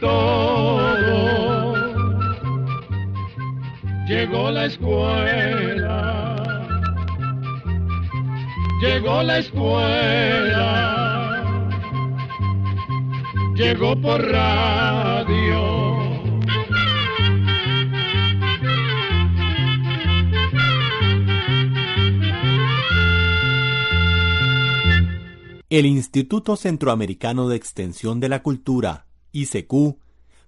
todo. Llegó la escuela, llegó la escuela, llegó por radio. El Instituto Centroamericano de Extensión de la Cultura, ICQ,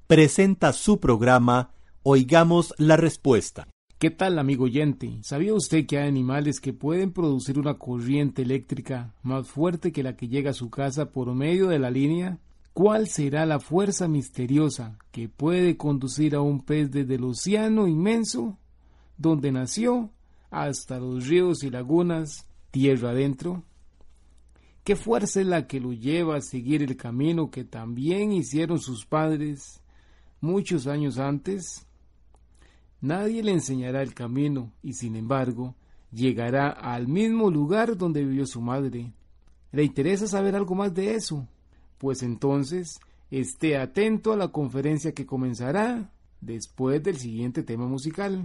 presenta su programa Oigamos la Respuesta. ¿Qué tal, amigo oyente? ¿Sabía usted que hay animales que pueden producir una corriente eléctrica más fuerte que la que llega a su casa por medio de la línea? ¿Cuál será la fuerza misteriosa que puede conducir a un pez desde el océano inmenso, donde nació, hasta los ríos y lagunas, tierra adentro? ¿Qué fuerza es la que lo lleva a seguir el camino que también hicieron sus padres muchos años antes? Nadie le enseñará el camino y sin embargo llegará al mismo lugar donde vivió su madre. ¿Le interesa saber algo más de eso? Pues entonces esté atento a la conferencia que comenzará después del siguiente tema musical.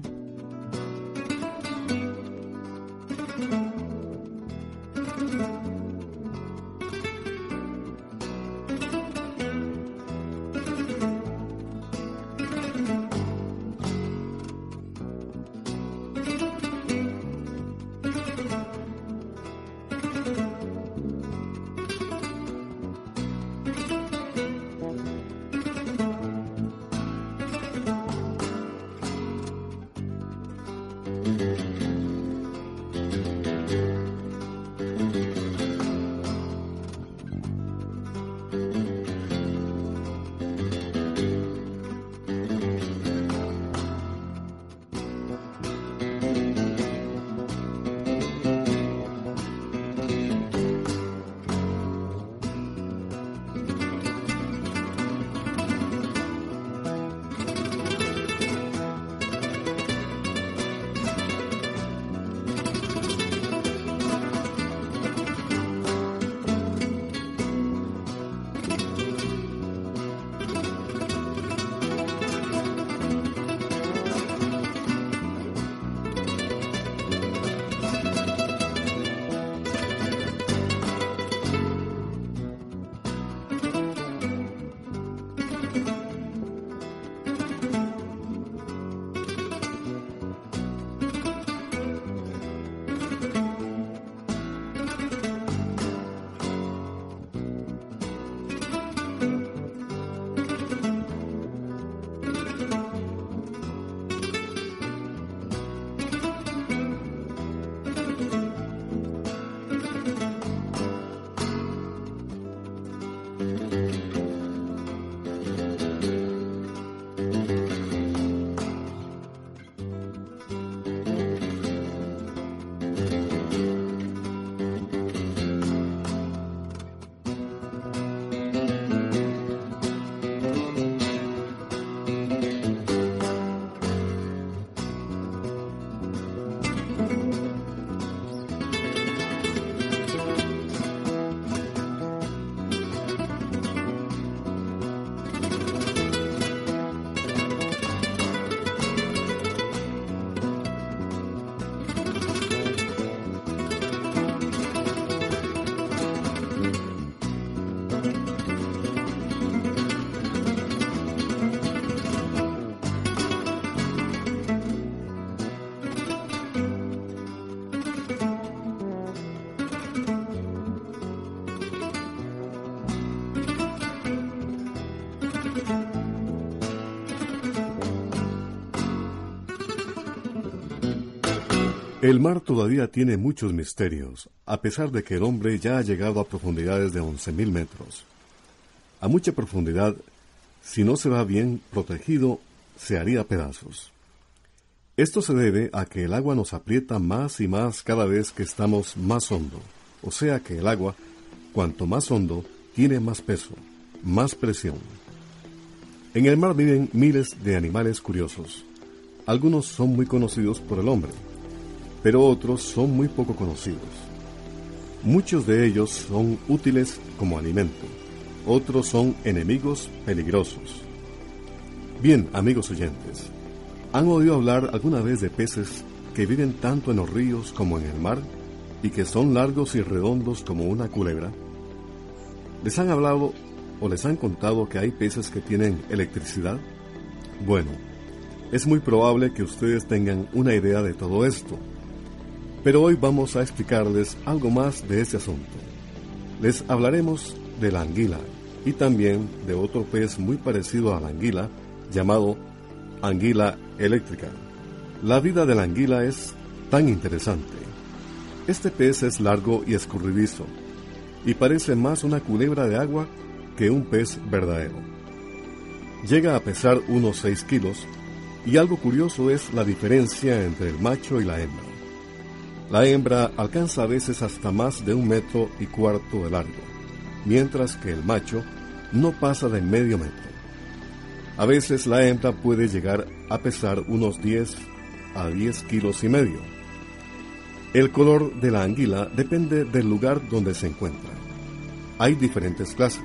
El mar todavía tiene muchos misterios, a pesar de que el hombre ya ha llegado a profundidades de 11.000 metros. A mucha profundidad, si no se va bien protegido, se haría pedazos. Esto se debe a que el agua nos aprieta más y más cada vez que estamos más hondo, o sea que el agua, cuanto más hondo, tiene más peso, más presión. En el mar viven miles de animales curiosos. Algunos son muy conocidos por el hombre, pero otros son muy poco conocidos. Muchos de ellos son útiles como alimento, otros son enemigos peligrosos, Bien, amigos oyentes, ¿han oído hablar alguna vez de peces que viven tanto en los ríos como en el mar y que son largos y redondos como una culebra? ¿Les han hablado o les han contado que hay peces que tienen electricidad? Bueno, es muy probable que ustedes tengan una idea de todo esto, pero hoy vamos a explicarles algo más de este asunto. Les hablaremos de la anguila y también de otro pez muy parecido a la anguila llamado anguila eléctrica. La vida de la anguila es tan interesante. Este pez es largo y escurridizo y parece más una culebra de agua que un pez verdadero. Llega a pesar unos 6 kilos y algo curioso es la diferencia entre el macho y la hembra. La hembra alcanza a veces hasta más de un metro y cuarto de largo, mientras que el macho no pasa de medio metro. A veces la hembra puede llegar a pesar unos 10 a 10 kilos y medio. El color de la anguila depende del lugar donde se encuentra. Hay diferentes clases,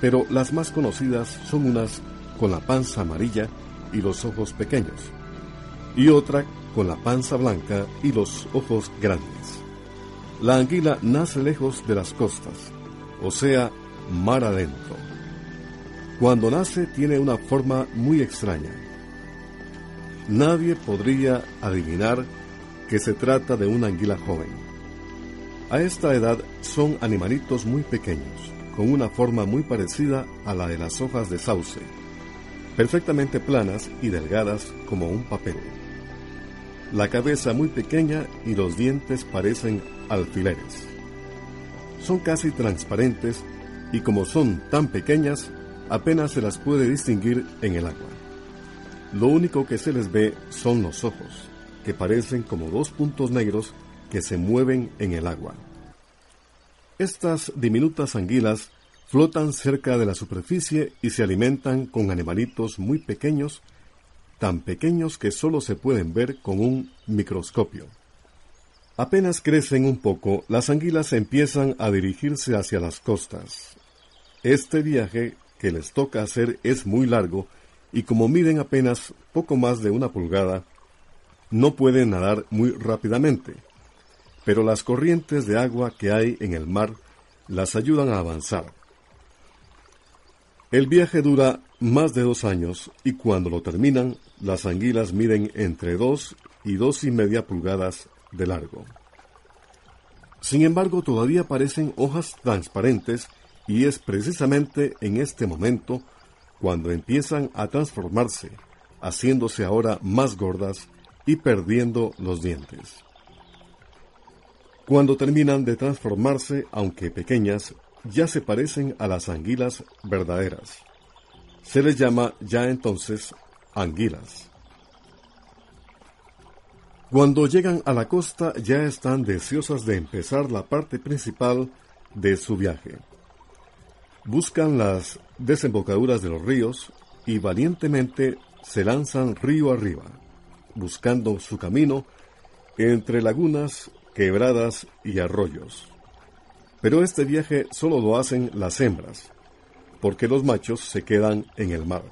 pero las más conocidas son unas con la panza amarilla y los ojos pequeños, y otra con la panza blanca y los ojos grandes. La anguila nace lejos de las costas, o sea, mar adentro. Cuando nace tiene una forma muy extraña. Nadie podría adivinar que se trata de una anguila joven. A esta edad son animalitos muy pequeños, con una forma muy parecida a la de las hojas de sauce, perfectamente planas y delgadas como un papel la cabeza muy pequeña y los dientes parecen alfileres. Son casi transparentes y como son tan pequeñas, apenas se las puede distinguir en el agua. Lo único que se les ve son los ojos, que parecen como dos puntos negros que se mueven en el agua. Estas diminutas anguilas flotan cerca de la superficie y se alimentan con animalitos muy pequeños tan pequeños que solo se pueden ver con un microscopio. Apenas crecen un poco, las anguilas empiezan a dirigirse hacia las costas. Este viaje que les toca hacer es muy largo y como miden apenas poco más de una pulgada, no pueden nadar muy rápidamente, pero las corrientes de agua que hay en el mar las ayudan a avanzar. El viaje dura más de dos años y cuando lo terminan las anguilas miden entre dos y dos y media pulgadas de largo. Sin embargo, todavía parecen hojas transparentes y es precisamente en este momento cuando empiezan a transformarse, haciéndose ahora más gordas y perdiendo los dientes. Cuando terminan de transformarse, aunque pequeñas, ya se parecen a las anguilas verdaderas. Se les llama ya entonces anguilas. Cuando llegan a la costa ya están deseosas de empezar la parte principal de su viaje. Buscan las desembocaduras de los ríos y valientemente se lanzan río arriba, buscando su camino entre lagunas, quebradas y arroyos. Pero este viaje solo lo hacen las hembras, porque los machos se quedan en el mar.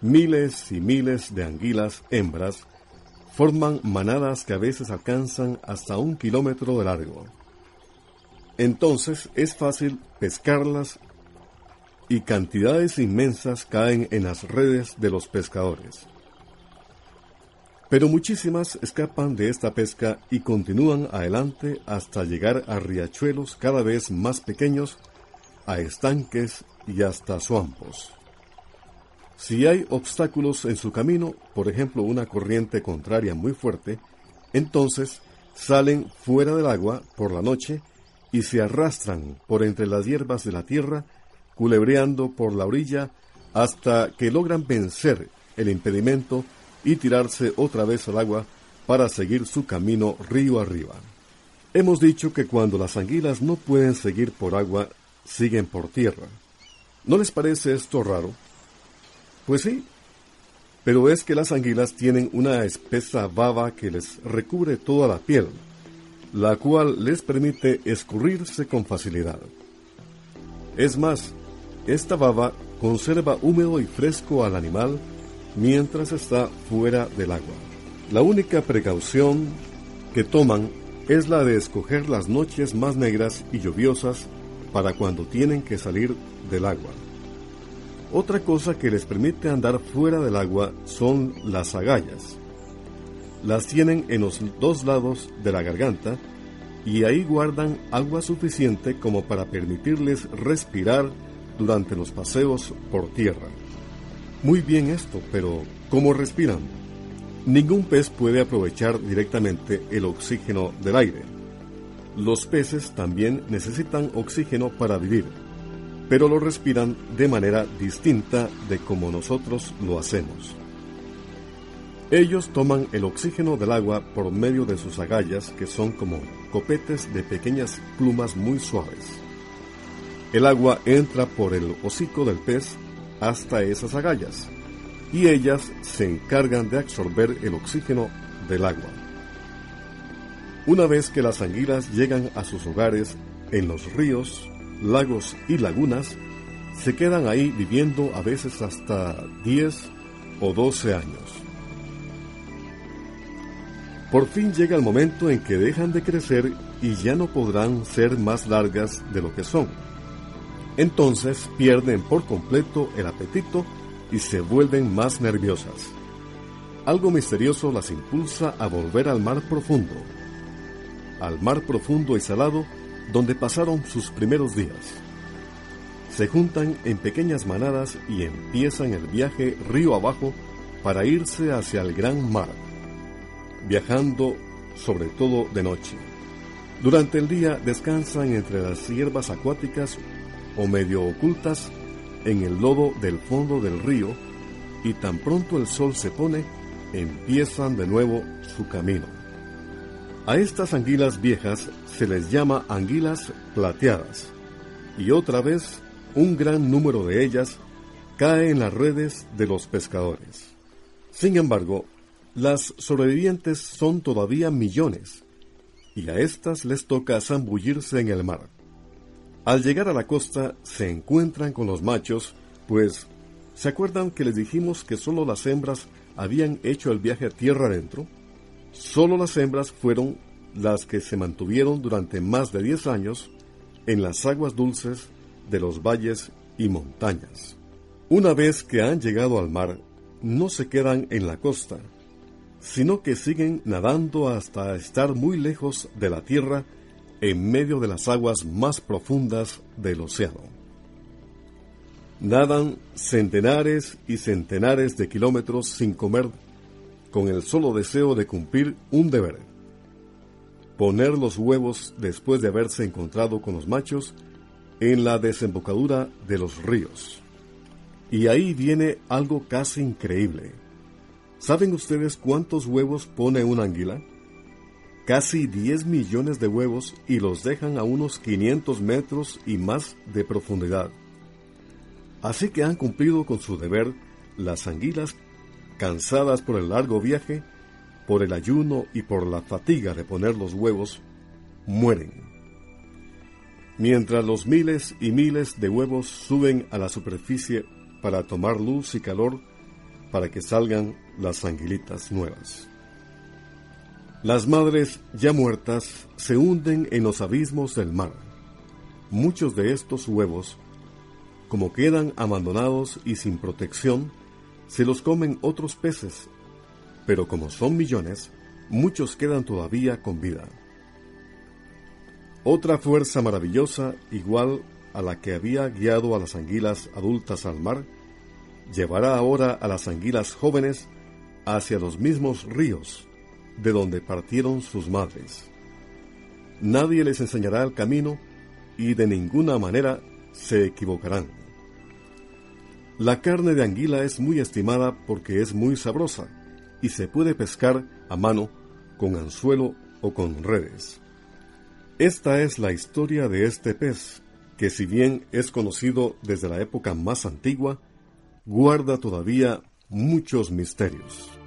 Miles y miles de anguilas hembras forman manadas que a veces alcanzan hasta un kilómetro de largo. Entonces es fácil pescarlas y cantidades inmensas caen en las redes de los pescadores. Pero muchísimas escapan de esta pesca y continúan adelante hasta llegar a riachuelos cada vez más pequeños, a estanques y hasta suampos. Si hay obstáculos en su camino, por ejemplo una corriente contraria muy fuerte, entonces salen fuera del agua por la noche y se arrastran por entre las hierbas de la tierra, culebreando por la orilla hasta que logran vencer el impedimento y tirarse otra vez al agua para seguir su camino río arriba. Hemos dicho que cuando las anguilas no pueden seguir por agua, siguen por tierra. ¿No les parece esto raro? Pues sí, pero es que las anguilas tienen una espesa baba que les recubre toda la piel, la cual les permite escurrirse con facilidad. Es más, esta baba conserva húmedo y fresco al animal mientras está fuera del agua. La única precaución que toman es la de escoger las noches más negras y lluviosas para cuando tienen que salir del agua. Otra cosa que les permite andar fuera del agua son las agallas. Las tienen en los dos lados de la garganta y ahí guardan agua suficiente como para permitirles respirar durante los paseos por tierra. Muy bien esto, pero ¿cómo respiran? Ningún pez puede aprovechar directamente el oxígeno del aire. Los peces también necesitan oxígeno para vivir, pero lo respiran de manera distinta de como nosotros lo hacemos. Ellos toman el oxígeno del agua por medio de sus agallas, que son como copetes de pequeñas plumas muy suaves. El agua entra por el hocico del pez hasta esas agallas, y ellas se encargan de absorber el oxígeno del agua. Una vez que las anguilas llegan a sus hogares en los ríos, lagos y lagunas, se quedan ahí viviendo a veces hasta 10 o 12 años. Por fin llega el momento en que dejan de crecer y ya no podrán ser más largas de lo que son. Entonces pierden por completo el apetito y se vuelven más nerviosas. Algo misterioso las impulsa a volver al mar profundo, al mar profundo y salado donde pasaron sus primeros días. Se juntan en pequeñas manadas y empiezan el viaje río abajo para irse hacia el gran mar viajando sobre todo de noche. Durante el día descansan entre las hierbas acuáticas o medio ocultas en el lodo del fondo del río y tan pronto el sol se pone, empiezan de nuevo su camino. A estas anguilas viejas se les llama anguilas plateadas y otra vez un gran número de ellas cae en las redes de los pescadores. Sin embargo, las sobrevivientes son todavía millones, y a estas les toca zambullirse en el mar. Al llegar a la costa se encuentran con los machos, pues ¿se acuerdan que les dijimos que solo las hembras habían hecho el viaje a tierra adentro? Solo las hembras fueron las que se mantuvieron durante más de 10 años en las aguas dulces de los valles y montañas. Una vez que han llegado al mar, no se quedan en la costa, sino que siguen nadando hasta estar muy lejos de la tierra en medio de las aguas más profundas del océano. Nadan centenares y centenares de kilómetros sin comer con el solo deseo de cumplir un deber. Poner los huevos después de haberse encontrado con los machos en la desembocadura de los ríos. Y ahí viene algo casi increíble ¿Saben ustedes cuántos huevos pone una anguila? Casi 10 millones de huevos y los dejan a unos 500 metros y más de profundidad. Así que han cumplido con su deber las anguilas, cansadas por el largo viaje, por el ayuno y por la fatiga de poner los huevos, mueren. Mientras los miles y miles de huevos suben a la superficie para tomar luz y calor, para que salgan las anguilitas nuevas. Las madres ya muertas se hunden en los abismos del mar. Muchos de estos huevos, como quedan abandonados y sin protección, se los comen otros peces, pero como son millones, muchos quedan todavía con vida. Otra fuerza maravillosa, igual a la que había guiado a las anguilas adultas al mar, llevará ahora a las anguilas jóvenes hacia los mismos ríos de donde partieron sus madres. Nadie les enseñará el camino y de ninguna manera se equivocarán. La carne de anguila es muy estimada porque es muy sabrosa y se puede pescar a mano con anzuelo o con redes. Esta es la historia de este pez, que si bien es conocido desde la época más antigua, guarda todavía muchos misterios.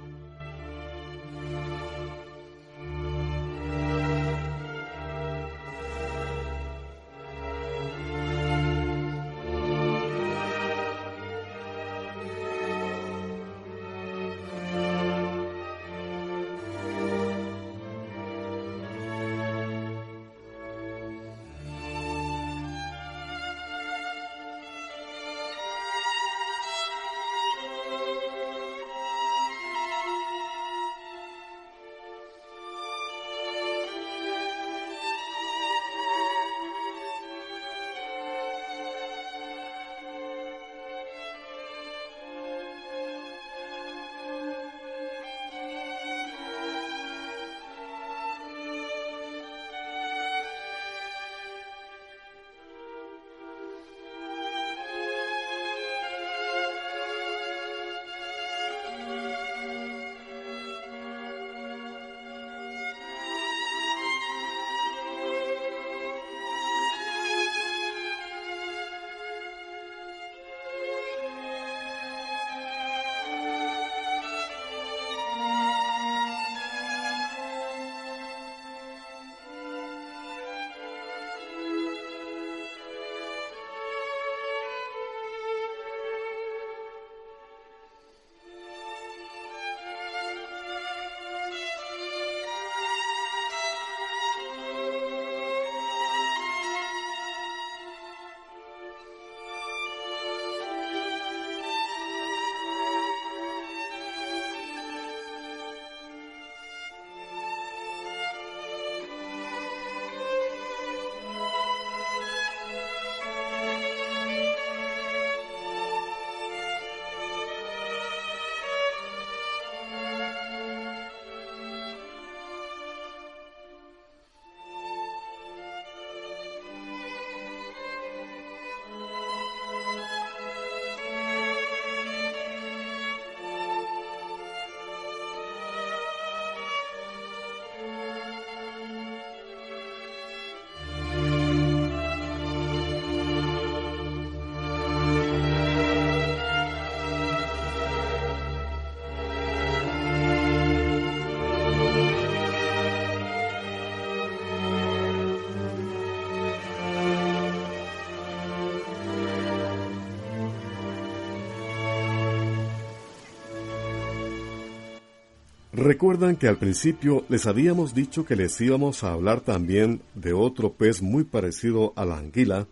Recuerdan que al principio les habíamos dicho que les íbamos a hablar también de otro pez muy parecido a la anguila,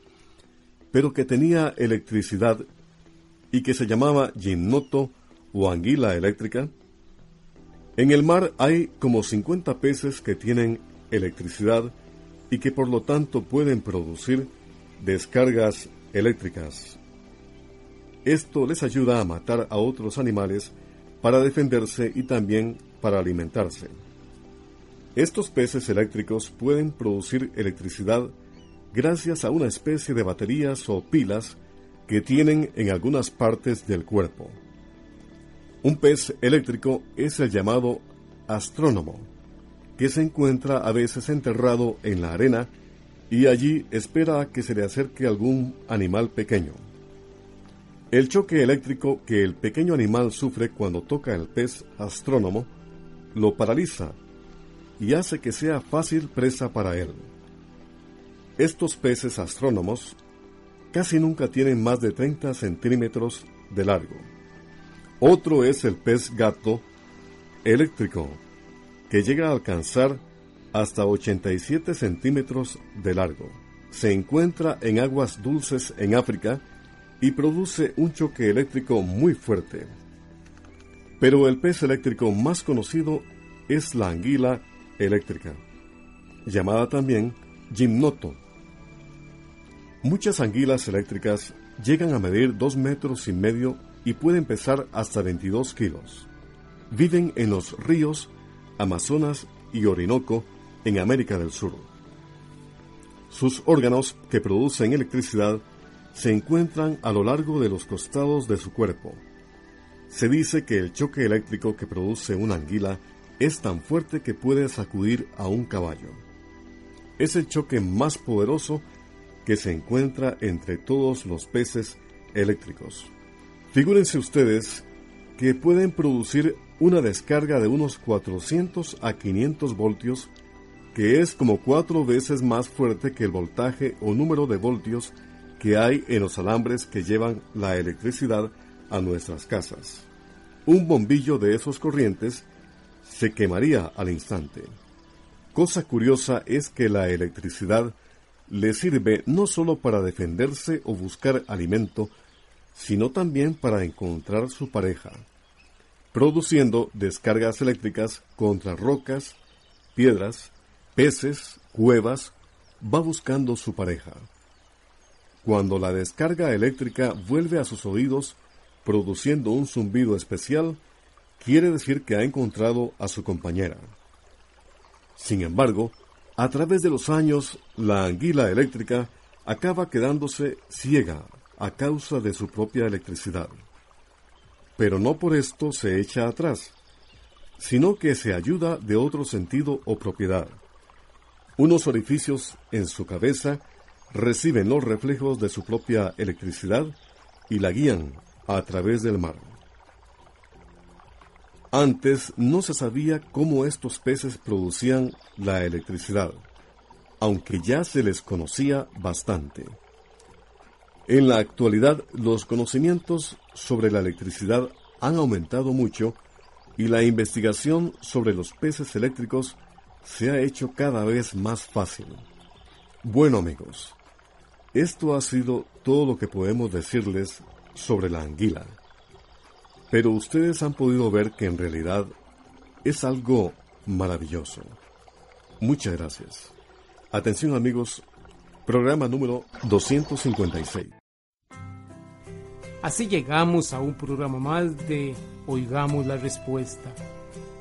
pero que tenía electricidad y que se llamaba gimnoto o anguila eléctrica. En el mar hay como 50 peces que tienen electricidad y que por lo tanto pueden producir descargas eléctricas. Esto les ayuda a matar a otros animales para defenderse y también para alimentarse. Estos peces eléctricos pueden producir electricidad gracias a una especie de baterías o pilas que tienen en algunas partes del cuerpo. Un pez eléctrico es el llamado astrónomo, que se encuentra a veces enterrado en la arena y allí espera a que se le acerque algún animal pequeño. El choque eléctrico que el pequeño animal sufre cuando toca el pez astrónomo lo paraliza y hace que sea fácil presa para él. Estos peces astrónomos casi nunca tienen más de 30 centímetros de largo. Otro es el pez gato eléctrico, que llega a alcanzar hasta 87 centímetros de largo. Se encuentra en aguas dulces en África y produce un choque eléctrico muy fuerte. Pero el pez eléctrico más conocido es la anguila eléctrica, llamada también gimnoto. Muchas anguilas eléctricas llegan a medir dos metros y medio y pueden pesar hasta 22 kilos. Viven en los ríos Amazonas y Orinoco en América del Sur. Sus órganos que producen electricidad se encuentran a lo largo de los costados de su cuerpo. Se dice que el choque eléctrico que produce una anguila es tan fuerte que puede sacudir a un caballo. Es el choque más poderoso que se encuentra entre todos los peces eléctricos. Figúrense ustedes que pueden producir una descarga de unos 400 a 500 voltios, que es como cuatro veces más fuerte que el voltaje o número de voltios que hay en los alambres que llevan la electricidad a nuestras casas. Un bombillo de esos corrientes se quemaría al instante. Cosa curiosa es que la electricidad le sirve no solo para defenderse o buscar alimento, sino también para encontrar su pareja, produciendo descargas eléctricas contra rocas, piedras, peces, cuevas, va buscando su pareja. Cuando la descarga eléctrica vuelve a sus oídos produciendo un zumbido especial, quiere decir que ha encontrado a su compañera. Sin embargo, a través de los años, la anguila eléctrica acaba quedándose ciega a causa de su propia electricidad. Pero no por esto se echa atrás, sino que se ayuda de otro sentido o propiedad. Unos orificios en su cabeza reciben los reflejos de su propia electricidad y la guían a través del mar. Antes no se sabía cómo estos peces producían la electricidad, aunque ya se les conocía bastante. En la actualidad los conocimientos sobre la electricidad han aumentado mucho y la investigación sobre los peces eléctricos se ha hecho cada vez más fácil. Bueno amigos, esto ha sido todo lo que podemos decirles sobre la anguila. Pero ustedes han podido ver que en realidad es algo maravilloso. Muchas gracias. Atención amigos, programa número 256. Así llegamos a un programa más de Oigamos la Respuesta.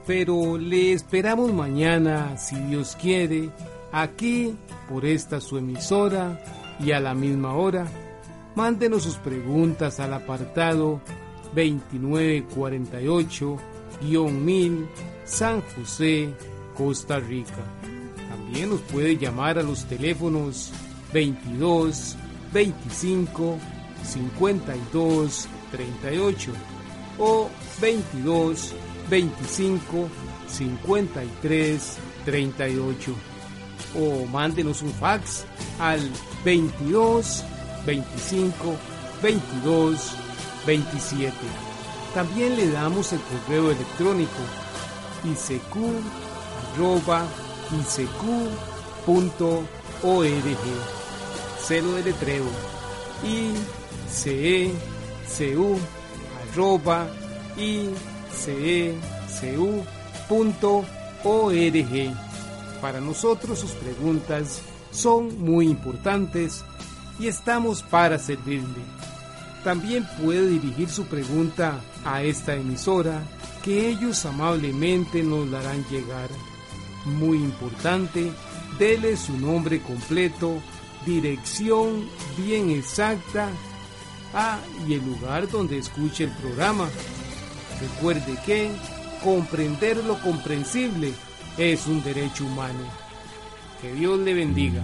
Pero le esperamos mañana, si Dios quiere, aquí por esta su emisora y a la misma hora, mándenos sus preguntas al apartado 2948-1000 San José, Costa Rica. También nos puede llamar a los teléfonos 22 25 52 38 o 22 25 53 38 o mándenos un fax al 22 25 22 27. También le damos el correo electrónico Celo de letreo icecu.org. Para nosotros sus preguntas son muy importantes y estamos para servirle. También puede dirigir su pregunta a esta emisora que ellos amablemente nos la harán llegar. Muy importante, dele su nombre completo, dirección bien exacta ah, y el lugar donde escuche el programa. Recuerde que comprender lo comprensible es un derecho humano. Que Dios le bendiga.